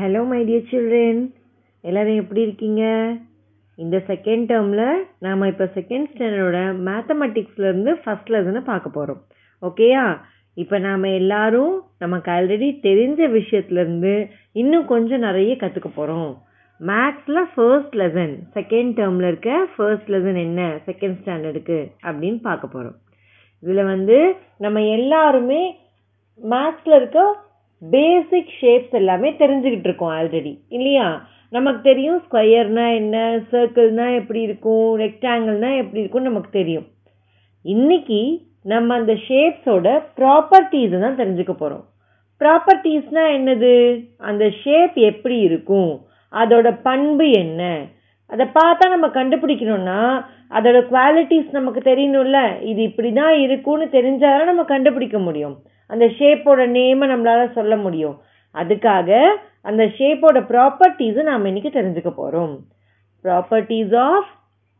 Hello my dear children எல்லோரும் எப்படி இருக்கீங்க? இந்த செகண்ட் டேர்மில் நாம் இப்போ செகண்ட் ஸ்டாண்டர்டோட மேத்தமெட்டிக்ஸ்லேருந்து ஃபஸ்ட் லெசனை பார்க்க போகிறோம் ஓகேயா இப்போ நாம் எல்லாரும் நமக்கு ஆல்ரெடி தெரிஞ்ச விஷயத்துலேருந்து இன்னும் கொஞ்சம் நிறைய கற்றுக்க போகிறோம் மேக்ஸில் ஃபர்ஸ்ட் லெசன் செகண்ட் டேர்மில் இருக்க ஃபர்ஸ்ட் லெசன் என்ன? செகண்ட் ஸ்டாண்டர்டுக்கு அப்படின்னு பார்க்க போகிறோம் இதில் வந்து நம்ம எல்லாருமே மேக்ஸில் இருக்க பேசிக் ஷேப்ஸ் எல்லாமே தெரிஞ்சுக்கிட்டு இருக்கோம் ஆல்ரெடி இல்லையா? நமக்கு தெரியும் ஸ்கொயர்னா என்ன சர்க்கிள்னா எப்படி இருக்கும் ரெக்டாங்கிள்னா எப்படி இருக்கும்னு நமக்கு தெரியும். இன்னைக்கு நம்ம அந்த ஷேப்ஸோட ப்ராப்பர்ட்டிஸை தான் தெரிஞ்சுக்க போகிறோம் ப்ராப்பர்ட்டிஸ்னா என்னது? அந்த ஷேப் எப்படி இருக்கும்? அதோட பண்பு என்ன? அதை பார்த்தா நம்ம கண்டுபிடிக்கணும்னா அதோட குவாலிட்டிஸ் நமக்கு தெரியணும்ல. இது இப்படி தான் இருக்கும்னு தெரிஞ்சாதான் நம்ம கண்டுபிடிக்க முடியும். அந்த ஷேப்போட நேமை நம்மளால் சொல்ல முடியும். அதுக்காக அந்த ஷேப்போட ப்ராப்பர்ட்டிஸை நாம் இன்றைக்கி தெரிஞ்சுக்க போகிறோம் properties of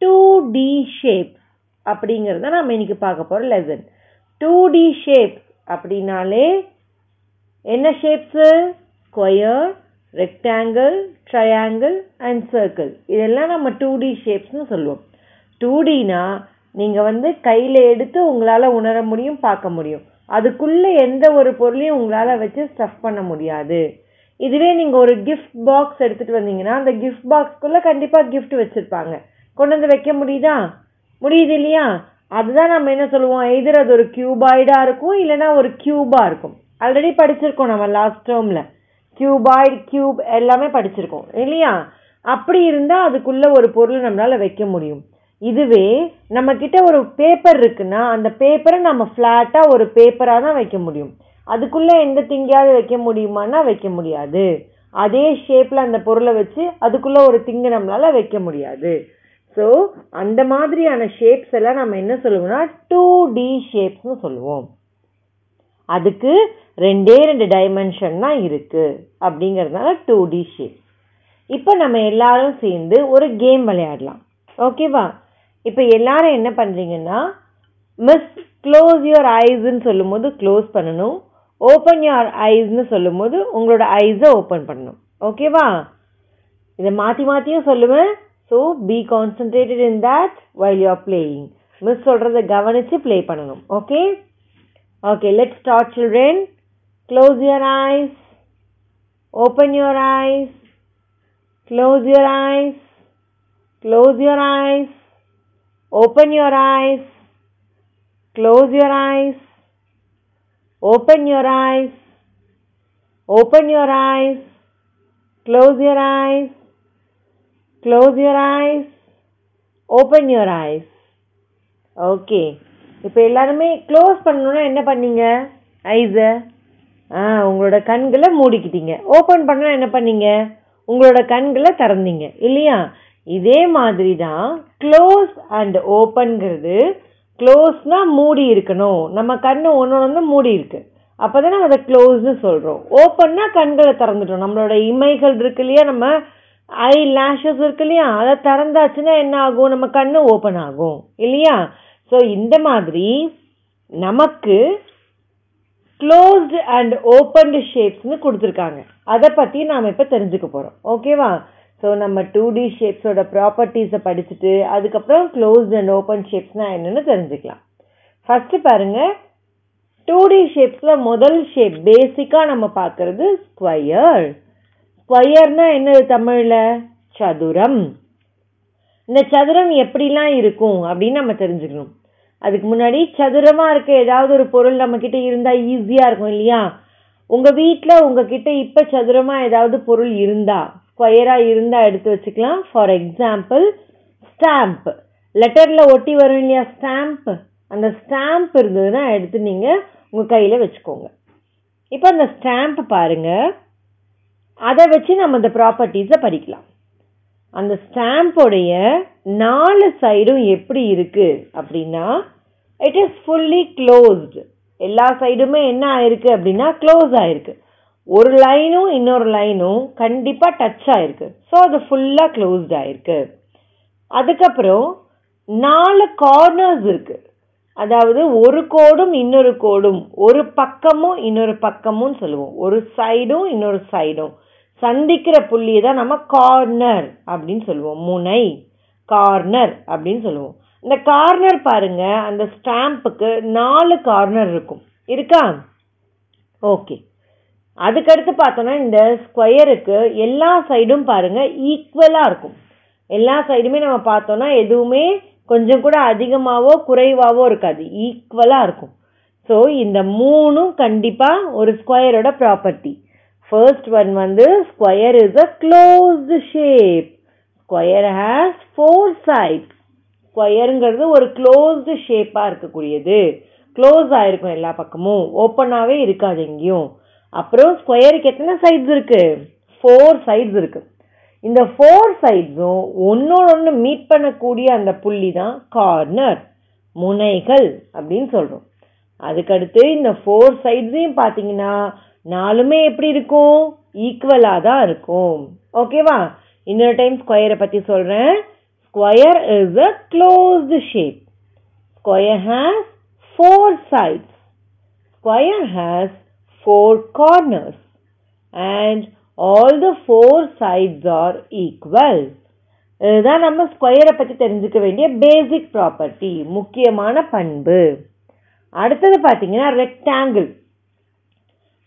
two D shape அப்படிங்கிறத நம்ம இன்னைக்கு பார்க்க போகிறோம் லெசன் டூ டி ஷேப் அப்படின்னாலே என்ன shapes square rectangle triangle and circle இதெல்லாம் நம்ம டூ டி ஷேப்ஸ்னு சொல்லுவோம். டூ டினா நீங்கள் வந்து கையில் எடுத்து உங்களால் உணர முடியும் பார்க்க முடியும். அதுக்குள்ளே எந்த ஒரு பொருளையும் உங்களால் வச்சு ஸ்டஃப் பண்ண முடியாது. இதுவே நீங்கள் ஒரு கிஃப்ட் பாக்ஸ் எடுத்துகிட்டு வந்தீங்கன்னா அந்த கிஃப்ட் பாக்ஸ்க்குள்ளே கண்டிப்பாக கிஃப்ட் வச்சுருப்பாங்க. கொண்டு வந்து வைக்க முடியுதா? முடியுது இல்லையா? அதுதான் நம்ம என்ன சொல்லுவோம்? எதிர் அது ஒரு கியூபாய்டாக இருக்கும் இல்லைன்னா ஒரு கியூபாக இருக்கும். ஆல்ரெடி படிச்சிருக்கோம் நம்ம லாஸ்ட் டேர்மில் கியூபாய்டு கியூப் எல்லாமே படிச்சிருக்கோம் இல்லையா? அப்படி இருந்தால் அதுக்குள்ளே ஒரு பொருள் நம்மளால் வைக்க முடியும். இதுவே நம்ம கிட்ட ஒரு பேப்பர் இருக்குன்னா அந்த பேப்பரை நம்ம ஃப்ளாட்டாக ஒரு பேப்பராக தான் வைக்க முடியும். அதுக்குள்ளே எந்த திங்கையாவது வைக்க முடியுமான்னா வைக்க முடியாது. அதே ஷேப்பில் அந்த பொருளை வச்சு அதுக்குள்ளே ஒரு திங்கை நம்மளால் வைக்க முடியாது. ஸோ அந்த மாதிரியான ஷேப்ஸ் எல்லாம் நம்ம என்ன சொல்லுவோம்னா டூ டி ஷேப்ஸ்னு சொல்லுவோம். அதுக்கு ரெண்டே ரெண்டு டைமென்ஷன் தான் இருக்குது அப்படிங்கிறதுனால டூ டி ஷேப் இப்போ நம்ம எல்லாரும் சேர்ந்து ஒரு கேம் விளையாடலாம். ஓகேவா இப்போ எல்லாரும் என்ன பண்ணுறீங்கன்னா மிஸ் க்ளோஸ் யுவர் ஐஸ்ன்னு சொல்லும்போது க்ளோஸ் பண்ணணும். ஓப்பன் யுவர் ஐஸ்ன்னு சொல்லும்போது உங்களோட ஐஸை ஓப்பன் பண்ணணும். ஓகேவா இதை மாற்றி மாற்றியும் சொல்லுவேன். So be concentrated in that while you're playing miss சொல்கிறத கவனித்து ப்ளே பண்ணணும். Okay okay let start children close your eyes open your eyes close your eyes close your eyes open your eyes close your eyes open your eyes open your eyes close your eyes close your eyes open your eyes okay இப்போ எல்லாருமே close பண்ணணும்னா என்ன பண்ணீங்க ஐஸை ஆ உங்களோட கண்களை மூடிக்கிட்டீங்க open பண்ணா என்ன பண்ணீங்க உங்களோட கண்களை திறந்தீங்க இல்லையா இதே மாதிரி தான் க்ளோஸ் அண்ட் ஓப்பன்கிறது க்ளோஸ்னால் மூடி இருக்கணும். நம்ம கண்ணு ஒன்று ஒன்று மூடி இருக்கு. அப்போ தான் நம்ம அதை க்ளோஸ்னு சொல்கிறோம் ஓப்பன்னா கண்களை திறந்துட்டோம். நம்மளோட இமைகள் இருக்கு இல்லையா? நம்ம ஐ லேஷஸ் இருக்கு இல்லையா? அதை திறந்தாச்சுன்னா என்ன ஆகும்? நம்ம கண்ணு ஓப்பன் ஆகும். இல்லையா? ஸோ இந்த மாதிரி நமக்கு க்ளோஸ்டு அண்ட் ஓப்பன்டு ஷேப்ஸ்னு கொடுத்துருக்காங்க. அதை பற்றி நாம் இப்போ தெரிஞ்சுக்க போகிறோம் ஓகேவா ஸோ நம்ம டூ டி ஷேப்ஸோட ப்ராப்பர்ட்டிஸை படிச்சுட்டு அதுக்கப்புறம் க்ளோஸ்ட் அண்ட் ஓப்பன் ஷேப்ஸ்னால் என்னென்னு தெரிஞ்சுக்கலாம். ஃபஸ்ட்டு பாருங்கள் டூ டி ஷேப்ஸில் முதல் ஷேப் பேசிக்காக நம்ம பார்க்குறது ஸ்கொயர் ஸ்கொயர்னால் என்னது தமிழில்? சதுரம். இந்த சதுரம் எப்படிலாம் இருக்கும் அப்படின்னு நம்ம தெரிஞ்சுக்கணும். அதுக்கு முன்னாடி சதுரமாக இருக்க ஏதாவது ஒரு பொருள் நம்மக்கிட்ட இருந்தால் ஈஸியாக இருக்கும் இல்லையா? உங்கள் வீட்டில் உங்ககிட்ட இப்போ சதுரமாக ஏதாவது பொருள் இருந்தால் ஸ்கொயராக இருந்தால் எடுத்து வச்சுக்கலாம். ஃபார் எக்ஸாம்பிள் ஸ்டாம்ப் லெட்டரில் ஒட்டி வரும் இல்லையா? ஸ்டாம்ப் அந்த ஸ்டாம்ப் இருந்ததுன்னா எடுத்து நீங்கள் உங்கள் கையில் வச்சுக்கோங்க. இப்போ அந்த ஸ்டாம்ப் பாருங்கள் அதை வச்சு நம்ம அந்த ப்ராப்பர்ட்டிஸை படிக்கலாம். அந்த ஸ்டாம்போடைய நாலு சைடும் எப்படி இருக்குது அப்படின்னா இட் இஸ் ஃபுல்லி க்ளோஸ்டு எல்லா சைடுமே என்ன ஆயிருக்கு அப்படின்னா க்ளோஸ் ஆயிருக்கு. ஒரு லைனும் இன்னொரு லைனும் கண்டிப்பாக டச் ஆயிருக்கு. ஸோ அது ஃபுல்லாக க்ளோஸ்ட் ஆயிருக்கு. அதுக்கப்புறம் நாலு கார்னர்ஸ் இருக்கு. அதாவது ஒரு கோடும் இன்னொரு கோடும் ஒரு பக்கமும் இன்னொரு பக்கமும் சொல்லுவோம். ஒரு சைடும் இன்னொரு சைடும் சந்திக்கிற புள்ளியை தான் நம்ம கார்னர் அப்படின்னு சொல்லுவோம். முனை கார்னர் அப்படின்னு சொல்லுவோம். இந்த கார்னர் பாருங்க அந்த ஸ்டாம்புக்கு நாலு கார்னர் இருக்கும். இருக்கா? ஓகே அதுக்கடுத்து பார்த்தோன்னா இந்த ஸ்கொயருக்கு எல்லா சைடும் பாருங்கள் ஈக்குவலாக இருக்கும். எல்லா சைடுமே நம்ம பார்த்தோன்னா எதுவுமே கொஞ்சம் கூட அதிகமாகவோ குறைவாகவோ இருக்காது. ஈக்குவலாக இருக்கும். ஸோ இந்த மூணும் கண்டிப்பாக ஒரு ஸ்கொயரோட ப்ராப்பர்ட்டி ஃபர்ஸ்ட் ஒன் வந்து square is a closed shape square has four sides ஸ்கொயருங்கிறது ஒரு க்ளோஸ்டு ஷேப்பாக இருக்கக்கூடியது. க்ளோஸ் ஆகிருக்கும் எல்லா பக்கமும். ஓப்பனாகவே இருக்காது எங்கேயும். அப்புறம் ஸ்கொயருக்கு எத்தனை சைட்ஸ் இருக்கு? ஃபோர் சைட்ஸ் இருக்கு. இந்த ஃபோர் சைட்ஸும் ஒன்னோட ஒன்று மீட் பண்ணக்கூடிய அந்த புள்ளி தான் கார்னர் முனைகள் அப்படின்னு சொல்கிறோம் அதுக்கடுத்து இந்த ஃபோர் சைட்ஸையும் பார்த்தீங்கன்னா நாலுமே எப்படி இருக்கும்? ஈக்குவலாக தான் இருக்கும். ஓகேவா இன்னொரு டைம் ஸ்கொயரை பற்றி சொல்கிறேன் square is a closed shape square has four sides square has four corners. And all the four sides are equal. இதுதான் நம்ம ஸ்கொயரை பற்றி தெரிஞ்சுக்க வேண்டிய பேசிக் ப்ராப்பர்ட்டி முக்கியமான பண்பு. அடுத்தது பார்த்தீங்கன்னா ரெக்டாங்கிள்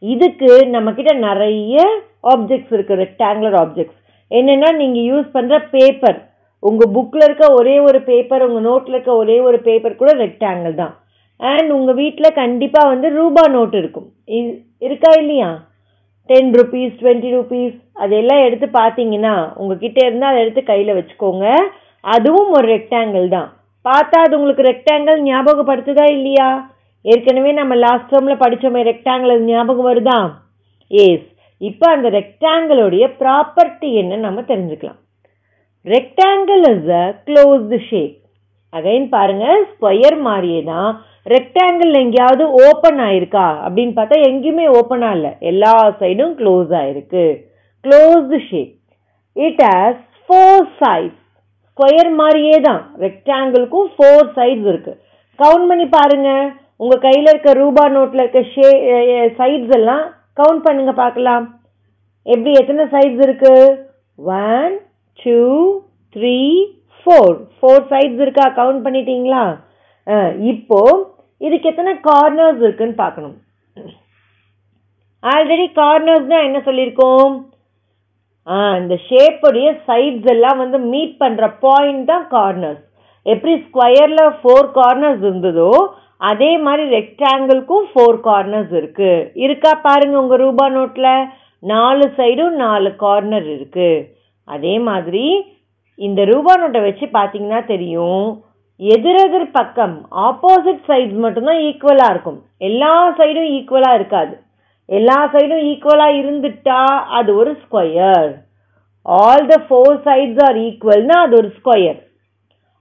இதுக்கு நம்மக்கிட்ட நிறைய ஆப்ஜெக்ட்ஸ் இருக்குது ரெக்டாங்குலர் ஆப்ஜெக்ட்ஸ் என்னென்னா நீங்கள் யூஸ் பண்ணுற பேப்பர் உங்கள் புக்கில் இருக்க ஒரே ஒரு பேப்பர் உங்கள் நோட்டில் இருக்க ஒரே ஒரு பேப்பர் கூட ரெக்டாங்கிள் தான். அண்ட் உங்கள் வீட்டில் கண்டிப்பாக வந்து ரூபா நோட் இருக்கும். இருக்கா இல்லையா? டென் ருபீஸ் டுவெண்ட்டி ருபீஸ் அதெல்லாம் எடுத்து பார்த்தீங்கன்னா உங்ககிட்ட இருந்தால் அதை எடுத்து கையில் வச்சுக்கோங்க. அதுவும் ஒரு ரெக்டாங்கிள் தான். பார்த்தா அது உங்களுக்கு ரெக்டாங்கிள் ஞாபகப்படுத்துதா இல்லையா? ஏற்கனவே நம்ம லாஸ்ட் டேர்மில் படித்தோமே ரெக்டாங்கிள் அது ஞாபகம் வருதா? எஸ் இப்போ அந்த ரெக்டாங்கிளுடைய ப்ராப்பர்ட்டி என்ன நம்ம தெரிஞ்சுக்கலாம். Rectangle is a closed shape again பாருங்க ஸ்கொயர் மாதிரியே தான் ரெக்டாங்கிள் எங்கேயாவது ஓப்பன் ஆயிருக்கா? அப்படின்னு பார்த்தா எங்கேயுமே ஓப்பனாக இல்லை. எல்லா சைடும் க்ளோஸ் ஆயிருக்கு. Closed shape it has four sides square மாதிரியே தான் ரெக்டாங்கிளுக்கும் ஃபோர் சைட்ஸ் இருக்கு. கவுண்ட் பண்ணி பாருங்க. உங்க கையில இருக்க ரூபா நோட்ல இருக்க ஷே சைட்ஸ் எல்லாம் கவுண்ட் பண்ணுங்க பார்க்கலாம். எப்படி எத்தனை சைட்ஸ் இருக்கு? One two three four four sides இருக்கா? கவுண்ட் பண்ணிட்டீங்களா? இப்போ இதுக்கு எத்தனை கார்னர்ஸ் இருக்குன்னு பார்க்கணும். ஆல்ரெடி கார்னர்ஸ்னா என்ன சொல்லியிருக்கோம்? ஆ இந்த ஷேப்புடைய சைட்ஸ் எல்லாம் வந்து மீட் பண்ணுற பாயிண்ட் தான் கார்னர்ஸ் எப்படி ஸ்கொயரில் ஃபோர் கார்னர்ஸ் இருந்ததோ அதே மாதிரி ரெக்டாங்கிள்க்கும் ஃபோர் கார்னர்ஸ் இருக்குது இருக்கா. பாருங்கள் உங்கள் ரூபா நோட்டில் நாலு சைடும் நாலு கார்னர் இருக்குது அதே மாதிரி இந்த ரூபா நோட்டை வச்சு பார்த்தீங்கன்னா தெரியும் எதிரெதிர் பக்கம் ஆப்போசிட் சைட்ஸ் மட்டும்தான் ஈக்குவலாக இருக்கும். எல்லா சைடும் ஈக்குவலாக இருக்காது. எல்லா சைடும் ஈக்குவலாக இருந்துட்டா அது ஒரு square all the four sides are ஈக்குவல்னா அது ஒரு ஸ்கொயர்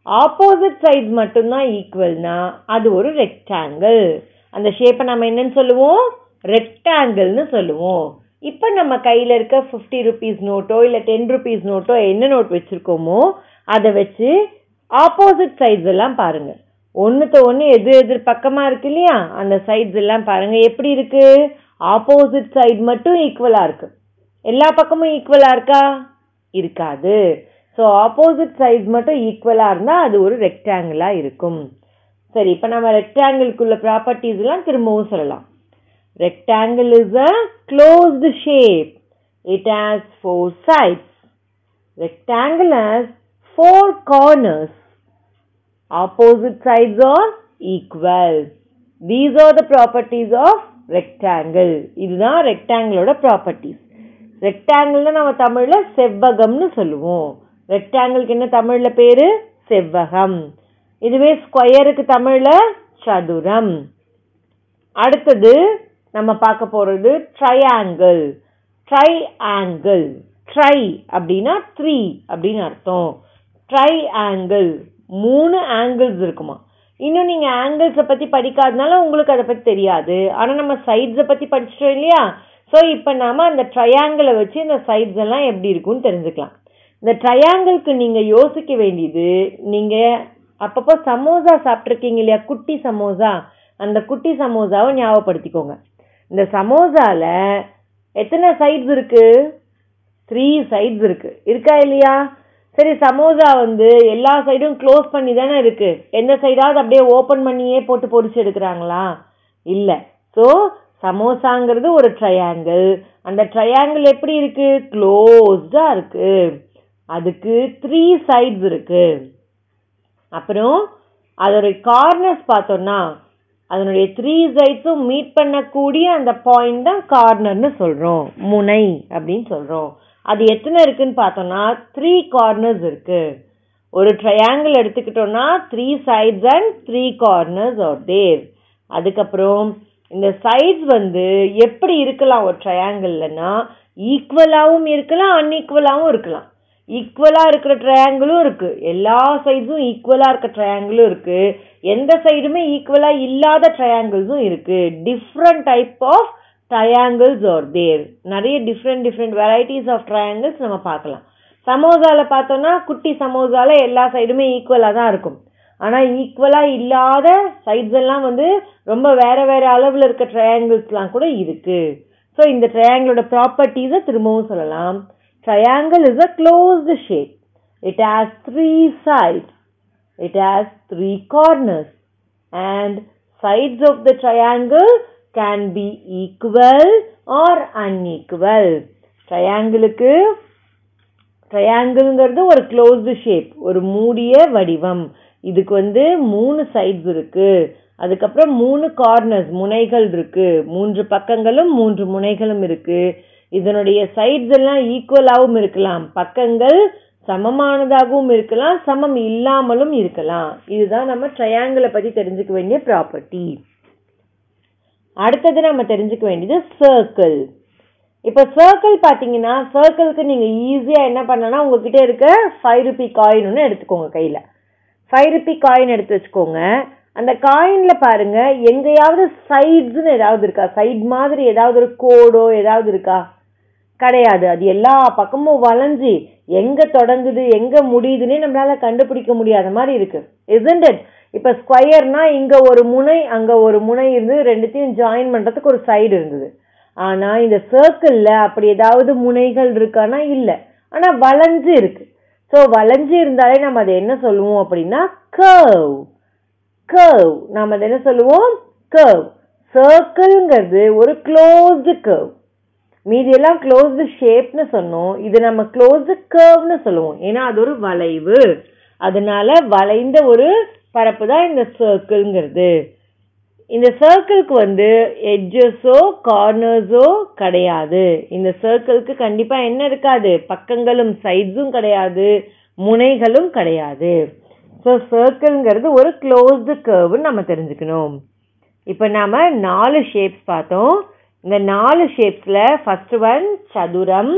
ஆப்போசிட் சைட்ஸ் மட்டும்தான் ஈக்குவல்னா அது ஒரு ரெக்டாங்கிள் அந்த ஷேப்பை நம்ம என்னன்னு சொல்லுவோம்? ரெக்டாங்கிள்னு சொல்லுவோம். இப்போ நம்ம கையில் இருக்க ஃபிஃப்டி ருபீஸ் நோட்டோ இல்லை டென் ருபீஸ் நோட்டோ என்ன நோட் வச்சுருக்கோமோ அதை வச்சு ஆப்போசிட் சைட்ஸ் எல்லாம் பாருங்க. ஒன்றுத்த ஒன்று எதிர் எதிர் பக்கமாக இருக்கு இல்லையா? அந்த சைட்ஸ் எல்லாம் பாருங்கள் எப்படி இருக்குது ஆப்போசிட் சைடு மட்டும் ஈக்குவலாக இருக்குது எல்லா பக்கமும் ஈக்குவலாக இருக்கா? இருக்காது. ஸோ ஆப்போசிட் சைட்ஸ் மட்டும் ஈக்குவலாக இருந்தால் அது ஒரு ரெக்டாங்கிளாக இருக்கும். சரி இப்போ நம்ம ரெக்டாங்கிள்குள்ள ப்ராப்பர்ட்டிஸ்லாம் திரும்பவும் சொல்லலாம். Rectangle is a closed shape. It has four sides. Rectangle has four corners. Opposite sides are equal. These are the properties of rectangle. இதுதான் rectangleோட properties. ரெக்டாங்கிள் நம்ம தமிழ்ல செவ்வகம்னு சொல்லுவோம் ரெக்டாங்கிளுக்கு என்ன தமிழ்ல பேரு செவ்வகம் இதுவே ஸ்கொயருக்கு தமிழ்ல சதுரம் அடுத்தது நம்ம பார்க்க போகிறது ட்ரையாங்கிள் ட்ரை ஆங்கிள் ட்ரை அப்படின்னா த்ரீ அப்படின்னு அர்த்தம். ட்ரை ஆங்கிள் மூணு ஆங்கிள்ஸ் இருக்குமா? இன்னும் நீங்கள் ஆங்கிள்ஸை பற்றி படிக்காதனால உங்களுக்கு அதை பற்றி தெரியாது. ஆனால் நம்ம சைட்ஸை பற்றி படிச்சிட்டோம் இல்லையா? ஸோ இப்போ நாம் அந்த ட்ரையாங்கிளை வச்சு இந்த சைட்ஸ் எல்லாம் எப்படி இருக்கும்னு தெரிஞ்சுக்கலாம். இந்த ட்ரையாங்கிளுக்கு நீங்கள் யோசிக்க வேண்டியது நீங்கள் அப்பப்போ சமோசா சாப்பிட்ருக்கீங்க இல்லையா? குட்டி சமோசா. அந்த குட்டி சமோசாவை ஞாபகப்படுத்திக்கோங்க. இந்த சமோசாவில் எத்தனை சைட்ஸ் இருக்குது த்ரீ சைட்ஸ் இருக்குது இருக்கா இல்லையா? சரி சமோசா வந்து எல்லா சைடும் க்ளோஸ் பண்ணி தானே இருக்குது எந்த சைடாவது அப்படியே ஓப்பன் பண்ணியே போட்டு பொறிச்சு எடுக்கிறாங்களா? இல்லை. ஸோ சமோசாங்கிறது ஒரு ட்ரையாங்கிள் அந்த ட்ரையாங்கிள் எப்படி இருக்குது க்ளோஸ்டாக இருக்குது அதுக்கு த்ரீ சைட்ஸ் இருக்குது அப்புறம் அதோடைய கார்னர்ஸ் பார்த்தோன்னா அதனுடைய த்ரீ சைட்ஸும் மீட் பண்ணக்கூடிய அந்த பாயிண்ட் தான் கார்னர்னு சொல்கிறோம் முனை அப்படின்னு சொல்கிறோம் அது எத்தனை இருக்குன்னு பார்த்தோம்னா த்ரீ கார்னர்ஸ் இருக்குது ஒரு ட்ரையாங்கிள் எடுத்துக்கிட்டோம்னா three sides and three corners are there அதுக்கப்புறம் இந்த சைட்ஸ் வந்து எப்படி இருக்கலாம் ஒரு ட்ரையாங்கிள்லன்னா ஈக்குவலாகவும் இருக்கலாம் அன்ஈக்குவலாகவும் இருக்கலாம். ஈக்குவலாக இருக்கிற ட்ரையாங்கிளும் இருக்குது எல்லா சைஸும் ஈக்குவலாக இருக்க ட்ரையாங்கிளும் இருக்குது எந்த சைடுமே ஈக்குவலாக இல்லாத ட்ரையாங்கிள்ஸும் இருக்குது different type of triangles are there நிறைய different different varieties of triangles நம்ம பார்க்கலாம். சமோசாவில் பார்த்தோன்னா குட்டி சமோசாவில் எல்லா சைடுமே ஈக்குவலாக தான் இருக்கும். ஆனால் ஈக்குவலாக இல்லாத சைட்ஸ் எல்லாம் வந்து ரொம்ப வேறு வேறு அளவில் இருக்க ட்ரையாங்கிள்ஸ்லாம் கூட இருக்குது ஸோ இந்த ட்ரையாங்கிளோட ப்ராப்பர்ட்டிஸை திரும்பவும் சொல்லலாம். Triangle is a closed shape. It has three sides. It has three corners. And sides of the triangle can be equal or unequal. ட்ரையாங்கிளுக்கு ட்ரையாங்கிள்ங்கிறது ஒரு க்ளோஸ்டு ஷேப் ஒரு மூடிய வடிவம் இதுக்கு வந்து மூணு சைட்ஸ் இருக்கு அதுக்கப்புறம் மூணு கார்னர்ஸ் முனைகள் இருக்கு மூன்று பக்கங்களும் மூன்று முனைகளும் இருக்குது இதனுடைய சைட்ஸ் எல்லாம் ஈக்குவலாகவும் இருக்கலாம். பக்கங்கள் சமமானதாகவும் இருக்கலாம் சமம் இல்லாமலும் இருக்கலாம். இதுதான் நம்ம ட்ரையாங்கிளை பற்றி தெரிஞ்சுக்க வேண்டிய ப்ராப்பர்ட்டி அடுத்தது நம்ம தெரிஞ்சுக்க வேண்டியது சர்க்கிள் இப்போ சர்க்கிள் பார்த்தீங்கன்னா சர்க்கிள்க்கு நீங்கள் ஈஸியாக என்ன பண்ணனா உங்ககிட்ட இருக்க ஃபைவ் ருபி காயின் ஒன்று எடுத்துக்கோங்க கையில். ஃபைவ் ருபி காயின் எடுத்து வச்சுக்கோங்க. அந்த காயினில் பாருங்கள் எங்கேயாவது சைட்ஸ்னு ஏதாவது இருக்கா? சைட் மாதிரி ஏதாவது ஒரு கோடோ ஏதாவது இருக்கா? கிடையாது. அது எல்லா பக்கமும் வளைஞ்சு எங்கே தொடங்குது எங்கே முடியுதுன்னே நம்மளால் கண்டுபிடிக்க முடியாத மாதிரி இருக்குது isn't இட் இப்போ ஸ்கொயர்னா இங்கே ஒரு முனை அங்கே ஒரு முனை இருந்து ரெண்டுத்தையும் ஜாயின் பண்ணுறதுக்கு ஒரு சைடு இருந்தது. ஆனால் இந்த சர்க்கிளில் அப்படி ஏதாவது முனைகள் இருக்கானா? இல்லை. ஆனால் வளைஞ்சு இருக்குது ஸோ வளைஞ்சு இருந்தாலே நம்ம அதை என்ன சொல்லுவோம் அப்படின்னா கர்வ் கர்வ் நம்ம அதை என்ன சொல்லுவோம்? கர்வ் சர்க்கிள்ங்கிறது ஒரு க்ளோஸ்டு கர்வ் மீதி எல்லாம் க்ளோஸ்டு ஷேப்னு சொன்னோம். இது நம்ம க்ளோஸ்டு கர்வ்னு சொல்லுவோம். ஏன்னா அது ஒரு வளைவு. அதனால வளைந்த ஒரு பரப்பு தான் இந்த சர்க்கிள்ங்கிறது இந்த சர்க்கிள்க்கு வந்து எட்ஜஸோ கார்னர்ஸோ கிடையாது. இந்த சர்க்கிள்க்கு கண்டிப்பாக என்ன இருக்காது? பக்கங்களும் சைட்ஸும் கிடையாது. முனைகளும் கிடையாது. ஸோ சர்க்கிள்ங்கிறது ஒரு க்ளோஸ்டு கர்வ்னு நம்ம தெரிஞ்சுக்கணும். இப்போ நாம் நாலு ஷேப்ஸ் பார்த்தோம். இந்த நாலு ஷேப்ஸில் ஃபஸ்ட்டு ஒன் சதுரம்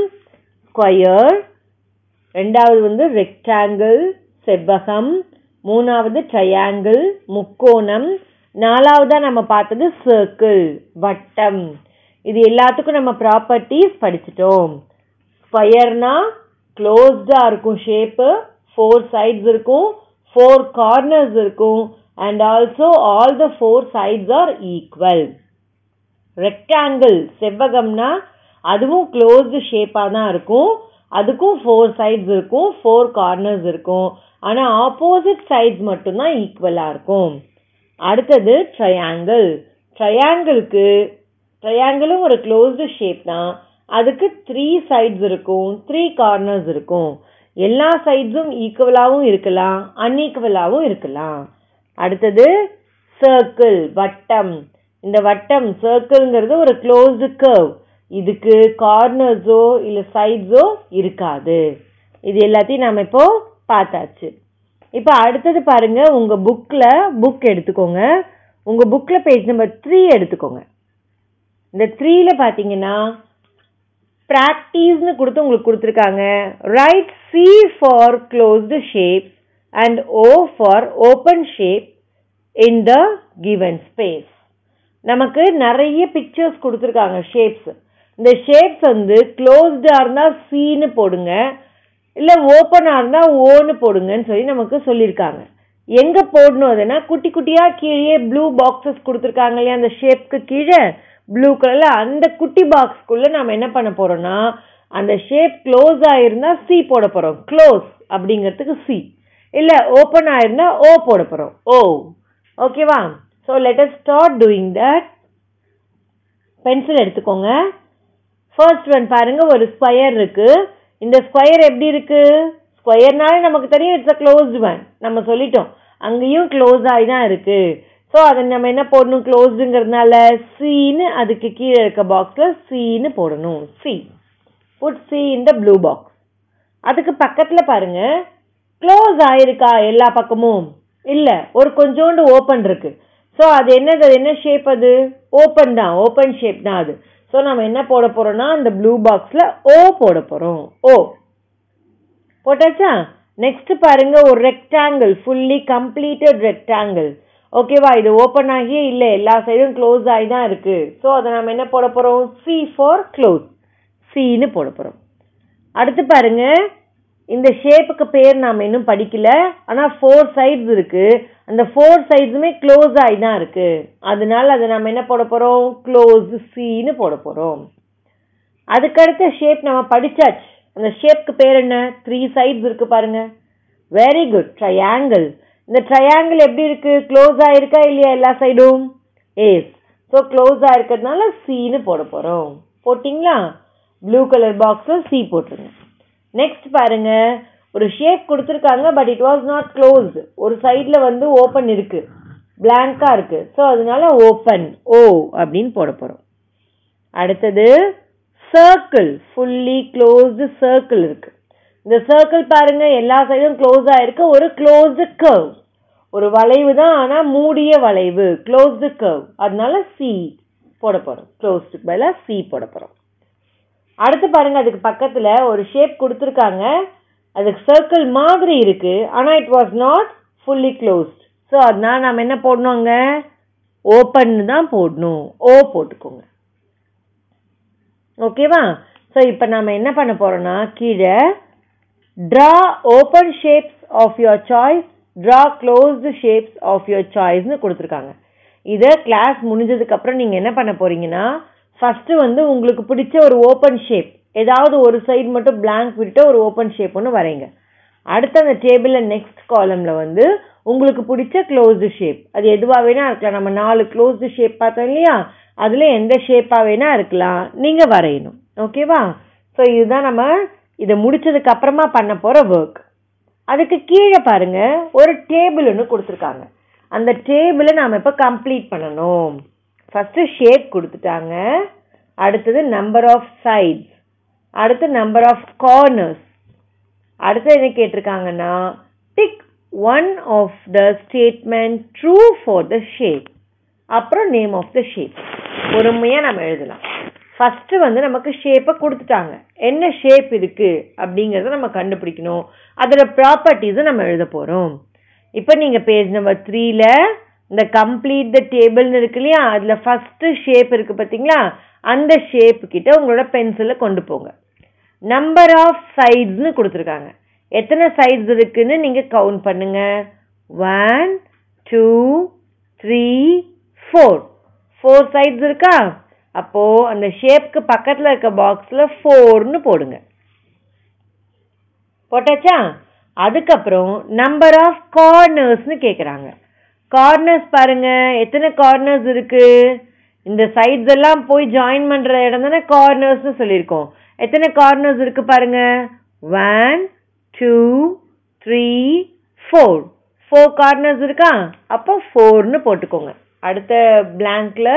ஸ்கொயர் ரெண்டாவது வந்து ரெக்டாங்கிள் செவ்வகம். மூணாவது ட்ரையாங்கிள் முக்கோணம். நாலாவதாக நம்ம பார்த்தது சர்க்கிள் வட்டம். இது எல்லாத்துக்கும் நம்ம ப்ராப்பர்ட்டிஸ் படிச்சிட்டோம். ஸ்கொயர்னா க்ளோஸ்டாக இருக்கும் ஷேப்பு ஃபோர் சைட்ஸ் இருக்கும் ஃபோர் கார்னர்ஸ் இருக்கும் and also all the four sides are equal rectangle செவ்வகம்னா அதுவும் க்ளோஸ்டு ஷேப்பாக தான் இருக்கும். அதுக்கும் ஃபோர் சைட்ஸ் இருக்கும் ஃபோர் கார்னர்ஸ் இருக்கும். ஆனால் ஆப்போசிட் சைட்ஸ் மட்டும்தான் ஈக்குவலாக இருக்கும். அடுத்தது ட்ரையாங்கிள் ட்ரையாங்கிளுக்கு ட்ரையாங்கிளும் ஒரு க்ளோஸ்டு ஷேப் தான். அதுக்கு த்ரீ சைட்ஸ் இருக்கும் த்ரீ கார்னர்ஸ் இருக்கும். எல்லா சைட்ஸும் ஈக்குவலாகவும் இருக்கலாம் அன்ஈக்குவலாகவும் இருக்கலாம். அடுத்தது சர்க்கிள் வட்டம். இந்த வட்டம் சர்க்கிள்ங்கிறது ஒரு க்ளோஸ்டு கர்வ் இதுக்கு கார்னர்ஸோ இல்லை சைட்ஸோ இருக்காது. இது எல்லாத்தையும் நாம் இப்போது பார்த்தாச்சு. இப்போ அடுத்தது பாருங்கள் உங்கள் புக்கில் புக் எடுத்துக்கோங்க. உங்கள் புக்கில் பேஜ் நம்பர் த்ரீ எடுத்துக்கோங்க. இந்த த்ரீயில் பார்த்தீங்கன்னா ப்ராக்டிஸ்னு கொடுத்து உங்களுக்கு கொடுத்துருக்காங்க. Write C for closed shapes and O for open shape in the given space நமக்கு நிறைய பிக்சர்ஸ் கொடுத்துருக்காங்க ஷேப்ஸ் இந்த ஷேப்ஸ் வந்து க்ளோஸ்டாக இருந்தால் சீன்னு போடுங்க இல்லை ஓப்பனாக இருந்தால் ஓன்னு போடுங்கன்னு சொல்லி நமக்கு சொல்லியிருக்காங்க. எங்கே போடணும் அதுனா குட்டி குட்டியாக கீழே ப்ளூ பாக்ஸஸ் கொடுத்துருக்காங்க இல்லையா அந்த ஷேப்க்கு கீழே ப்ளூ கலரில் அந்த குட்டி பாக்ஸ்க்குள்ளே நம்ம என்ன பண்ண போகிறோன்னா அந்த ஷேப் க்ளோஸ் ஆகிருந்தால் சி போட போகிறோம் க்ளோஸ் அப்படிங்கிறதுக்கு சி இல்லை ஓப்பன் ஆகிருந்தால் ஓ போட போகிறோம் ஓ ஓகேவா so let us start doing that pencil எடுத்துக்கோங்க. ஃபர்ஸ்ட் ஒன் பாருங்கள் ஒரு ஸ்கொயர் இருக்குது இந்த ஸ்கொயர் எப்படி இருக்குது ஸ்கொயர்னாலே நமக்கு தெரியும் இட்ஸ் அ க்ளோஸ்டு ஒன் நம்ம சொல்லிட்டோம். அங்கேயும் க்ளோஸ் ஆகி தான் இருக்குது ஸோ அதை நம்ம என்ன போடணும்? க்ளோஸ்டுங்கிறதுனால சீனு அதுக்கு கீழே இருக்க பாக்ஸில் சீனு போடணும். C put C in the blue box அதுக்கு பக்கத்தில் பாருங்கள் க்ளோஸ் ஆகிருக்கா எல்லா பக்கமும்? இல்லை. ஒரு கொஞ்சோண்டு ஓப்பன் இருக்குது ஸோ அது என்னது அது என்ன ஷேப் அது? ஓப்பன் தான் ஓப்பன் ஷேப் தான் அது. ஸோ நம்ம என்ன போட போகிறோம்னா அந்த ப்ளூ பாக்ஸில் ஓ போட போகிறோம் ஓ போட்டாச்சா? நெக்ஸ்ட் பாருங்க ஒரு ரெக்டாங்கிள் ஃபுல்லி கம்ப்ளீட்டட் ரெக்டாங்கிள் ஓகேவா இது ஓப்பன் ஆகியே இல்லை. எல்லா சைடும் க்ளோஸ் ஆகி தான் இருக்குது ஸோ அதை நம்ம என்ன போட போகிறோம் சி ஃபார் க்ளோஸ் சின்னு போட போகிறோம் அடுத்து பாருங்க இந்த ஷேப்புக்கு பேர் நாம் இன்னும் படிக்கல. ஆனால் ஃபோர் சைட்ஸ் இருக்குது அந்த ஃபோர் சைட்ஸுமே க்ளோஸ் ஆகி தான் இருக்குது அதனால அதை நம்ம என்ன போட போகிறோம் க்ளோஸ் சின்னு போட போகிறோம் அதுக்கடுத்த ஷேப் நம்ம படித்தாச்சு அந்த ஷேப்க்கு பேர் என்ன? த்ரீ சைட்ஸ் இருக்குது பாருங்கள் வெரி குட் ட்ரையாங்கிள் இந்த ட்ரையாங்கிள் எப்படி இருக்குது க்ளோஸ் ஆகிருக்கா இல்லையா எல்லா சைடும் ஏஸ் ஸோ க்ளோஸ் ஆகிருக்கிறதுனால சீனு போட போகிறோம் போட்டிங்களா? ப்ளூ கலர் பாக்ஸில் சி போட்டுருங்க. நெக்ஸ்ட் பாருங்க. ஒரு ஷேப் கொடுத்துருக்காங்க but it was not closed ஒரு சைடில் வந்து ஓப்பன் இருக்குது பிளாங்காக இருக்குது ஸோ அதனால ஓப்பன் ஓ அப்படின்னு போட போகிறோம் அடுத்தது சர்க்கிள் ஃபுல்லி க்ளோஸ்டு சர்க்கிள் இருக்குது இந்த சர்க்கிள் பாருங்கள் எல்லா சைடும் க்ளோஸ் ஆகிருக்கு ஒரு க்ளோஸ்டு கர்வ் ஒரு வளைவு தான் ஆனால் மூடிய வளைவு. க்ளோஸ்டு கர்வ் அதனால சி போட போகிறோம் க்ளோஸ்டுக்கு பதிலாக சி போட போகிறோம் அடுத்து பாருங்கள் அதுக்கு பக்கத்தில் ஒரு ஷேப் கொடுத்துருக்காங்க. அதுக்கு சர்க்கிள் மாதிரி இருக்கு. ஆனால் it was not fully closed so அதனால் நம்ம என்ன போடணும் அங்கே? ஓப்பன் தான் போடணும். ஓ போட்டுக்கோங்க. ஓகேவா ஸோ இப்போ நம்ம என்ன பண்ண போகிறோன்னா கீழே draw open shapes of your choice draw closed shapes of your சாய்ஸ்னு கொடுத்துருக்காங்க. இதை கிளாஸ் முடிஞ்சதுக்கப்புறம் நீங்கள் என்ன பண்ண போகிறீங்கன்னா ஃபஸ்ட்டு வந்து உங்களுக்கு பிடிச்ச ஒரு ஓப்பன் ஷேப் ஏதாவது ஒரு சைடு மட்டும் பிளாங்க் விட்டு ஒரு ஓப்பன் ஷேப் ஒன்று வரைங்க. அடுத்து அந்த டேபிளில் நெக்ஸ்ட் காலமில் வந்து உங்களுக்கு பிடிச்ச க்ளோஸ்டு ஷேப் அது எதுவாக வேணா இருக்கலாம். நம்ம நாலு க்ளோஸ்டு ஷேப் பார்த்தோம் இல்லையா? அதில் எந்த ஷேப்பாக வேணா இருக்கலாம். நீங்கள் வரையணும். ஓகேவா ஸோ இதுதான் நம்ம இதை முடிச்சதுக்கு அப்புறமா பண்ண போகிற ஒர்க் அதுக்கு கீழே பாருங்கள் ஒரு டேபிள் ஒன்று கொடுத்துருக்காங்க. அந்த டேபிளை நாம் இப்போ கம்ப்ளீட் பண்ணணும். ஃபஸ்ட்டு ஷேப் கொடுத்துட்டாங்க. அடுத்தது நம்பர் ஆஃப் சைட்ஸ் அடுத்து நம்பர் ஆஃப் கார்னர்ஸ் அடுத்து என்ன கேட்டிருக்காங்கன்னா tick one of the statement true for the shape அப்புறம் நேம் ஆஃப் த ஷேப் பொறுமையாக நம்ம எழுதலாம். ஃபஸ்ட்டு வந்து நமக்கு ஷேப்பை கொடுத்துட்டாங்க. என்ன ஷேப் இருக்குது அப்படிங்கிறத நம்ம கண்டுபிடிக்கணும். அதில் ப்ராப்பர்ட்டிஸை நம்ம எழுத போகிறோம் இப்போ நீங்கள் பேஜ் நம்பர் த்ரீல இந்த கம்ப்ளீட் த டேபிள்னு இருக்கு இல்லையா? அதில் ஃபஸ்ட்டு ஷேப் இருக்குது பார்த்தீங்களா அந்த ஷேப்பு கிட்ட உங்களோட பென்சிலை கொண்டு போங்க. நம்பர் ஆஃப் சைட்ஸ்னு கொடுத்துருக்காங்க. எத்தனை சைட்ஸ் இருக்குன்னு நீங்கள் கவுண்ட் பண்ணுங்க. One two three four four sides இருக்கா? அப்போது அந்த ஷேப்க்கு பக்கத்தில் இருக்க பாக்ஸில் ஃபோர்னு போடுங்க. போட்டாச்சா? அதுக்கப்புறம் நம்பர் ஆஃப் கார்னர்ஸ்னு கேட்குறாங்க கார்னர்ஸ் பாருங்க. எத்தனை கார்னர்ஸ் இருக்குது இந்த சைட்ஸ் எல்லாம் போய் ஜாயின் பண்ணுற இடம் தானே கார்னர்ஸ்னு சொல்லியிருக்கோம். எத்தனை கார்னர்ஸ் இருக்கு பாருங்க? One two three four four corners இருக்கா? அப்போ ஃபோர்னு போட்டுக்கோங்க. அடுத்த பிளாங்க்ல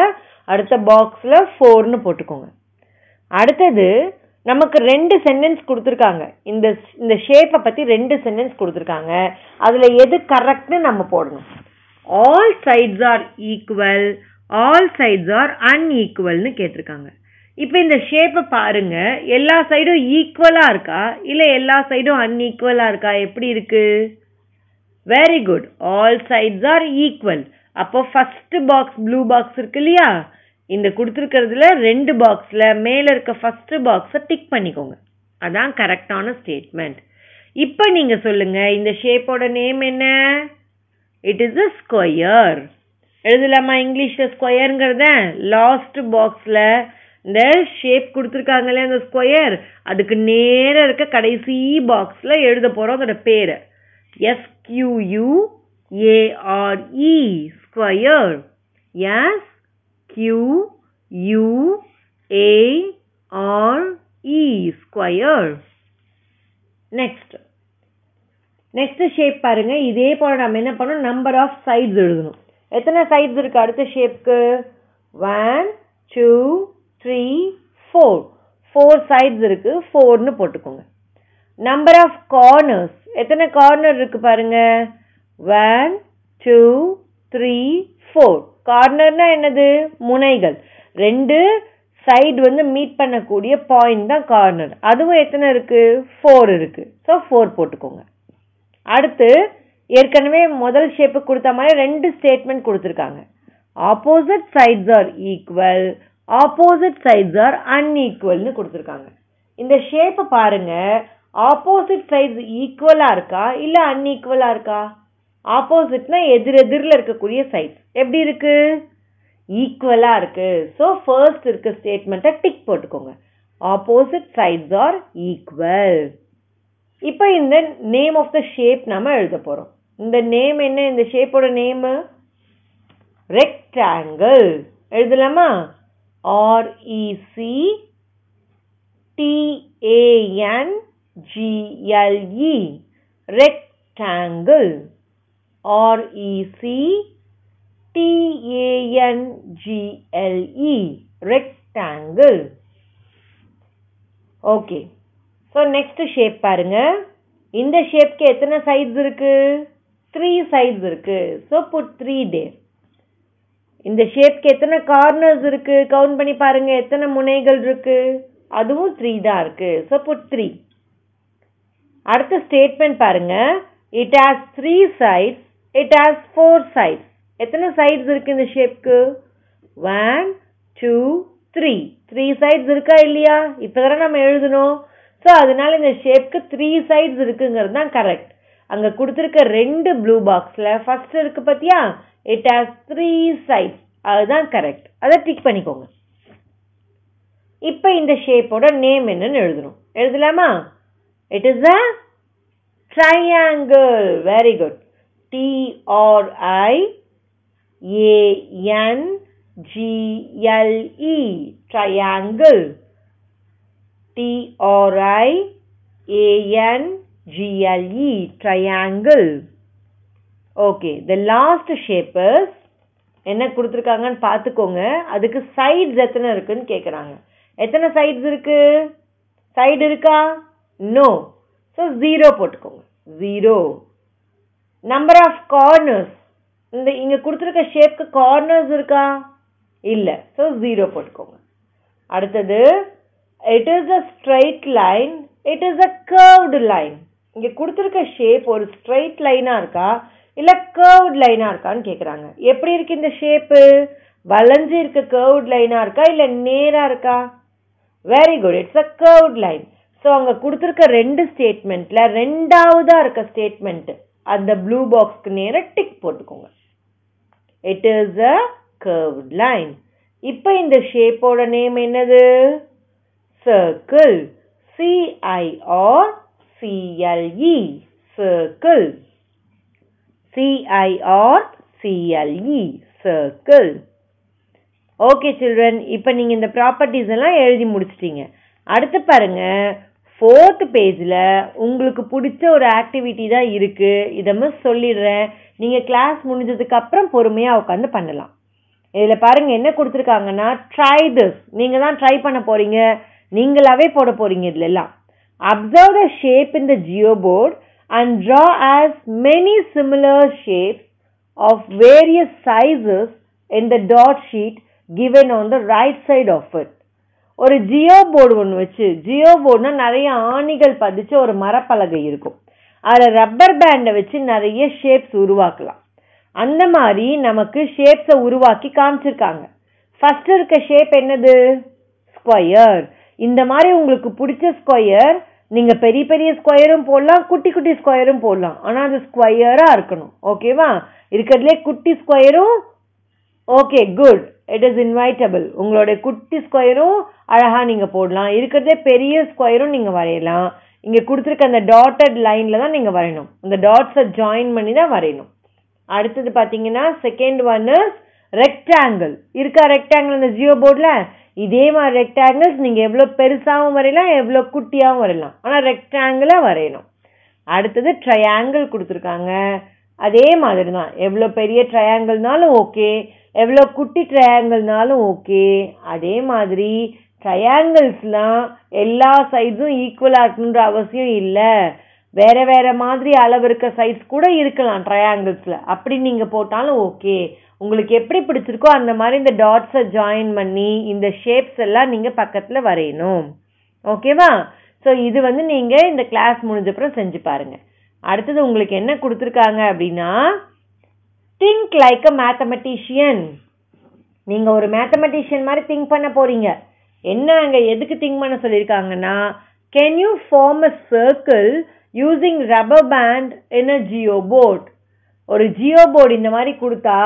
அடுத்த பாக்ஸில் ஃபோர்னு போட்டுக்கோங்க. அடுத்தது நமக்கு ரெண்டு சென்டென்ஸ் கொடுத்துருக்காங்க. இந்த இந்த ஷேப்பை பற்றி ரெண்டு சென்டென்ஸ் கொடுத்துருக்காங்க. அதில் எது கரெக்ட்னு நம்ம போடணும். All sides are equal all sides are அன்ஈக்குவல்னு கேட்டிருக்காங்க. இப்போ இந்த ஷேப்பை பாருங்க. எல்லா சைடும் ஈக்குவலாக இருக்கா? இல்லை எல்லா சைடும் அன்ஈக்குவலாக இருக்கா? எப்படி இருக்கு? Very good all sides are equal அப்போ ஃபஸ்ட்டு பாக்ஸ் ப்ளூ பாக்ஸ் இருக்கு இல்லையா? இந்த கொடுத்துருக்கிறதுல ரெண்டு பாக்ஸில் மேலே இருக்க ஃபஸ்ட்டு பாக்ஸை டிக் பண்ணிக்கோங்க. அதான் கரெக்டான ஸ்டேட்மெண்ட் இப்போ நீங்கள் சொல்லுங்கள் இந்த ஷேப்போட நேம் என்ன? இட் இஸ் அ ஸ்கொயர் எழுதலாமா இங்கிலீஷில் ஸ்கொயருங்கிறத லாஸ்ட் பாக்ஸில் இந்த ஷேப் கொடுத்துருக்காங்களே அந்த ஸ்கொயர் அதுக்கு நேராக இருக்க கடைசி பாக்ஸில் எழுத போகிறோம் அதோட பேரை. S Q U A R E square S Q U A R E square next next shape பாருங்கள் இதே போல் நம்ம என்ன பண்ணணும்? நம்பர் ஆஃப் சைட்ஸ் எழுதணும். எத்தனை சைட்ஸ் இருக்குது அடுத்த ஷேப்க்கு one two three four four sides இருக்குது ஃபோர்னு போட்டுக்கோங்க. நம்பர் ஆஃப் கார்னர்ஸ் எத்தனை கார்னர் இருக்குது பாருங்கள் ஒன் டூ த்ரீ ஃபோர் கார்னர்னால் என்னது? முனைகள். ரெண்டு சைடு வந்து மீட் பண்ணக்கூடிய பாயிண்ட் தான் கார்னர் அதுவும் எத்தனை இருக்குது ஃபோர் இருக்குது ஸோ ஃபோர் போட்டுக்கோங்க. அடுத்து ஏற்கனவே முதல் ஷேப்புக்கு கொடுத்த மாதிரி ரெண்டு ஸ்டேட்மெண்ட் கொடுத்துருக்காங்க. Opposite sides are equal opposite sides are அன்ஈக்குவல்னு கொடுத்துருக்காங்க. இந்த ஷேப்பை பாருங்க. ஆப்போசிட் சைட்ஸ் ஈக்குவலாக இருக்கா? இல்லை அன்ஈக்குவலா இருக்கா? ஆப்போசிட்னா எதிர் எதிரில் இருக்கக்கூடிய சைட்ஸ் எப்படி இருக்கு? ஈக்குவலாக இருக்கு. ஸோ ஃபர்ஸ்ட் இருக்க ஸ்டேட்மெண்ட்டை டிக் போட்டுக்கோங்க. ஆப்போசிட் சைட்ஸ் ஆர் ஈக்குவல் இப்போ இந்த நேம் ஆஃப் த ஷேப் நாம எழுத போகிறோம் இந்த நேம் என்ன? இந்த ஷேப்போட நேமு ரெக்டாங்கிள் எழுதலாமா? R E C T A N G L E rectangle R E C T A N G L E rectangle. Okay so next shape பாருங்க. இந்த ஷேப்க்கு எத்தனை சைட்ஸ் இருக்கு? த்ரீ சைட்ஸ் இருக்கு. ஸோ புட் த்ரீ டேர் இந்த ஷேப்க்கு எத்தனை corners இருக்குது கவுண்ட் பண்ணி பாருங்கள் எத்தனை முனைகள் இருக்குது அதுவும் த்ரீ தான் இருக்குது ஸோ புட் த்ரீ அடுத்த ஸ்டேட்மெண்ட் பாருங்கள் it has three sides it has four sides எத்தனை சைட்ஸ் இருக்குது இந்த ஷேப்க்கு one two three three sides இருக்கா இல்லையா? இப்போதானே நம்ம எழுதணும். ஸோ அதனால இந்த ஷேப்க்கு த்ரீ சைட்ஸ் இருக்குங்கிறது தான் கரெக்ட் அங்கே கொடுத்துருக்க ரெண்டு ப்ளூ பாக்ஸில் ஃபர்ஸ்ட் இருக்கு பார்த்தியா இட் ஹாஸ் த்ரீ சைட்ஸ் அதுதான் கரெக்ட் அதை டிக் பண்ணிக்கோங்க. இப்போ இந்த ஷேப்போட நேம் என்னன்னு எழுதணும். எழுதலாமா? It is a triangle very good T R I A N G L E triangle T R I A N G L E triangle okay the last shapers என்ன கொடுத்துருக்காங்கன்னு பார்த்துக்கோங்க. அதுக்கு சைட்ஸ் எத்தனை இருக்குன்னு கேட்குறாங்க எத்தனை சைட்ஸ் இருக்கு? சைடு இருக்கா? நோ ஸோ ஜீரோ போட்டுக்கோங்க. ஜீரோ நம்பர் ஆஃப் கார்னர்ஸ் இந்த இங்கே கொடுத்துருக்க ஷேப்க்கு கார்னர்ஸ் இருக்கா? இல்லை. ஸோ ஜீரோ போட்டுக்கோங்க. அடுத்தது it is a straight line it is a curved line இங்கே கொடுத்துருக்க ஷேப் ஒரு ஸ்ட்ரைட் லைனாக இருக்கா? இல்லை கேர்வ்ட் லைனாக இருக்கான்னு கேட்குறாங்க எப்படி இருக்கு இந்த ஷேப்பு வளைஞ்சு இருக்க கேர்வ்ட் லைனாக இருக்கா? இல்லை நேராக இருக்கா? Very good it's a curved line so அங்கே கொடுத்துருக்க ரெண்டு ஸ்டேட்மெண்ட்டில் ரெண்டாவதாக இருக்க ஸ்டேட்மெண்ட்டு அந்த ப்ளூ பாக்ஸ்க்கு நேராக டிக் போட்டுக்கோங்க. It is a curved line இப்போ இந்த ஷேப்போட நேம் என்னது? Circle C I R C L E circle C I R C L E circle okay children இப்போ நீங்கள் இந்த ப்ராப்பர்ட்டிஸ் எல்லாம் எழுதி முடிச்சிட்டீங்க. அடுத்து பாருங்க ஃபோர்த் பேஜில் உங்களுக்கு பிடிச்ச ஒரு ஆக்டிவிட்டி தான் இருக்குது இதை மிஸ் சொல்லிடுறேன். நீங்கள் கிளாஸ் முடிஞ்சதுக்கப்புறம் பொறுமையாக உட்காந்து பண்ணலாம். இதில் பாருங்கள் என்ன கொடுத்துருக்காங்கன்னா ட்ரை திஸ் நீங்கள் தான் ட்ரை பண்ண போகிறீங்க நீங்களாவே போட போகிறீங்க இதுல எல்லாம். Observe the shape in the geo and and draw as many similar shapes of various in in the sheet sheet given on the right side of it. ஒரு ஜியோ போர்டு ஒன்று வச்சு ஜியோ போர்டுனா நிறைய ஆணிகள் பதிச்ச ஒரு மரப்பலகை இருக்கும். அதில் ரப்பர் பேண்டை வச்சு நிறைய ஷேப்ஸ் உருவாக்கலாம். அந்த மாதிரி நமக்கு ஷேப்ஸை உருவாக்கி காமிச்சிருக்காங்க. ஃபஸ்ட்டு இருக்க ஷேப் என்னது? ஸ்கொயர் இந்த மாதிரி உங்களுக்கு பிடிச்ச ஸ்கொயர் நீங்கள் பெரிய பெரிய ஸ்கொயரும் போடலாம் குட்டி குட்டி ஸ்கொயரும் போடலாம். ஆனால் அது ஸ்கொயராக இருக்கணும். ஓகேவா இருக்கிறதுலே குட்டி ஸ்கொயரும் okay good it is inevitable உங்களுடைய குட்டி ஸ்கொயரும் அழகாக நீங்கள் போடலாம். இருக்கிறதே பெரிய ஸ்கொயரும் நீங்கள் வரையலாம். இங்கே கொடுத்துருக்க அந்த டாட்டட் லைனில் தான் நீங்கள் வரையணும். இந்த டாட்ஸை ஜாயின் பண்ணி தான் வரையணும். அடுத்தது பார்த்தீங்கன்னா செகண்ட் ஒன் இஸ் ரெக்டாங்கிள் இருக்கா ரெக்டாங்கிள் இந்த ஜியோ போர்டில்? இதே மாதிரி ரெக்டாங்கிள்ஸ் நீங்கள் எவ்வளோ பெருசாகவும் வரையலாம் எவ்வளோ குட்டியாகவும் வரையலாம். ஆனால் ரெக்டாங்கிளாக வரையணும். அடுத்தது ட்ரையாங்கிள் கொடுத்துருக்காங்க. அதே மாதிரி தான் எவ்வளோ பெரிய ட்ரையாங்கிள்னாலும் ஓகே எவ்வளோ குட்டி ட்ரையாங்கிள்னாலும் ஓகே அதே மாதிரி ட்ரையாங்கிள்ஸ்லாம் எல்லா சைஸும் ஈக்குவலாக இருக்கணுன்ற அவசியம் இல்லை. வேற வேற மாதிரி அளவு இருக்க சைட்ஸ் கூட இருக்கலாம் ட்ரையாங்கிள்ஸில் அப்படி நீங்கள் போட்டாலும் ஓகே உங்களுக்கு எப்படி பிடிச்சிருக்கோ அந்த மாதிரி இந்த டாட்ஸை ஜாயின் பண்ணி இந்த ஷேப்ஸ் எல்லாம் நீங்கள் பக்கத்தில் வரையணும். ஓகேவா ஸோ இது வந்து நீங்கள் இந்த கிளாஸ் முடிஞ்சப்புறம் செஞ்சு பாருங்கள் அடுத்தது உங்களுக்கு என்ன கொடுத்துருக்காங்க அப்படின்னா திங்க் லைக் அ மேத்தமெட்டிஷியன் நீங்கள் ஒரு மேத்தமெட்டிஷியன் மாதிரி திங்க் பண்ண போகிறீங்க என்ன அங்கே எதுக்கு திங்க் பண்ண சொல்லியிருக்காங்கன்னா can you form a circle using rubber band in a geo board ஒரு ஜியோ போர்டு இந்த மாதிரி கொடுத்தா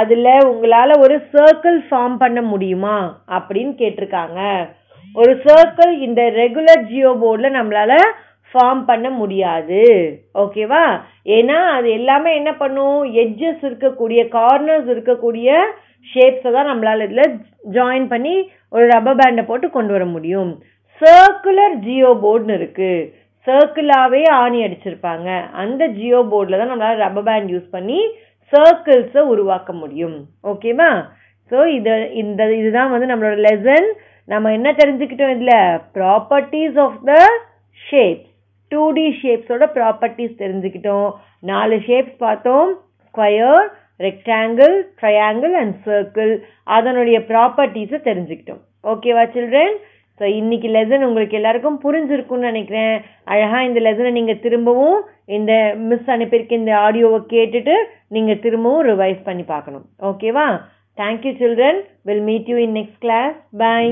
அதில் உங்களால் ஒரு சர்க்கிள் ஃபார்ம் பண்ண முடியுமா அப்படின்னு கேட்டிருக்காங்க. ஒரு சர்க்கிள் இந்த ரெகுலர் ஜியோ போர்டில் நம்மளால் ஃபார்ம் பண்ண முடியாது. ஓகேவா ஏன்னா அது எல்லாமே என்ன பண்ணும்? எட்ஜஸ் இருக்கக்கூடிய கார்னர்ஸ் இருக்கக்கூடிய ஷேப்ஸை தான் நம்மளால் இதில் ஜாயின் பண்ணி ஒரு ரப்பர் பேண்டை போட்டு கொண்டு வர முடியும். சர்க்குலர் ஜியோ போர்டுன்னு இருக்குது சர்க்கிளாகவே ஆணி அடிச்சிருப்பாங்க. அந்த ஜியோ போர்டில் தான் நம்மளால் ரப்பர் பேண்ட் யூஸ் பண்ணி சர்க்கிள்ஸை உருவாக்க முடியும். ஓகேவா ஸோ இது இந்த இதுதான் வந்து நம்மளோட லெசன் நம்ம என்ன தெரிஞ்சுக்கிட்டோம் இதில்? Properties of the shapes two D ஷேப்ஸோட properties தெரிஞ்சுக்கிட்டோம். நாலு ஷேப்ஸ் பார்த்தோம். Square rectangle triangle and circle அதனுடைய ப்ராப்பர்ட்டிஸை தெரிஞ்சுக்கிட்டோம். ஓகேவா சில்ட்ரன் ஸோ இன்னைக்கு லெசன் உங்களுக்கு எல்லாருக்கும் புரிஞ்சிருக்கும்னு நினைக்கிறேன். அழகாக இந்த லெசனை நீங்கள் திரும்பவும் இந்த மிஸ் அனுப்பியிருக்க இந்த ஆடியோவை கேட்டுட்டு நீங்கள் திரும்பவும் ரிவைஸ் பண்ணி பார்க்கணும். ஓகேவா thank you children will meet you in next class bye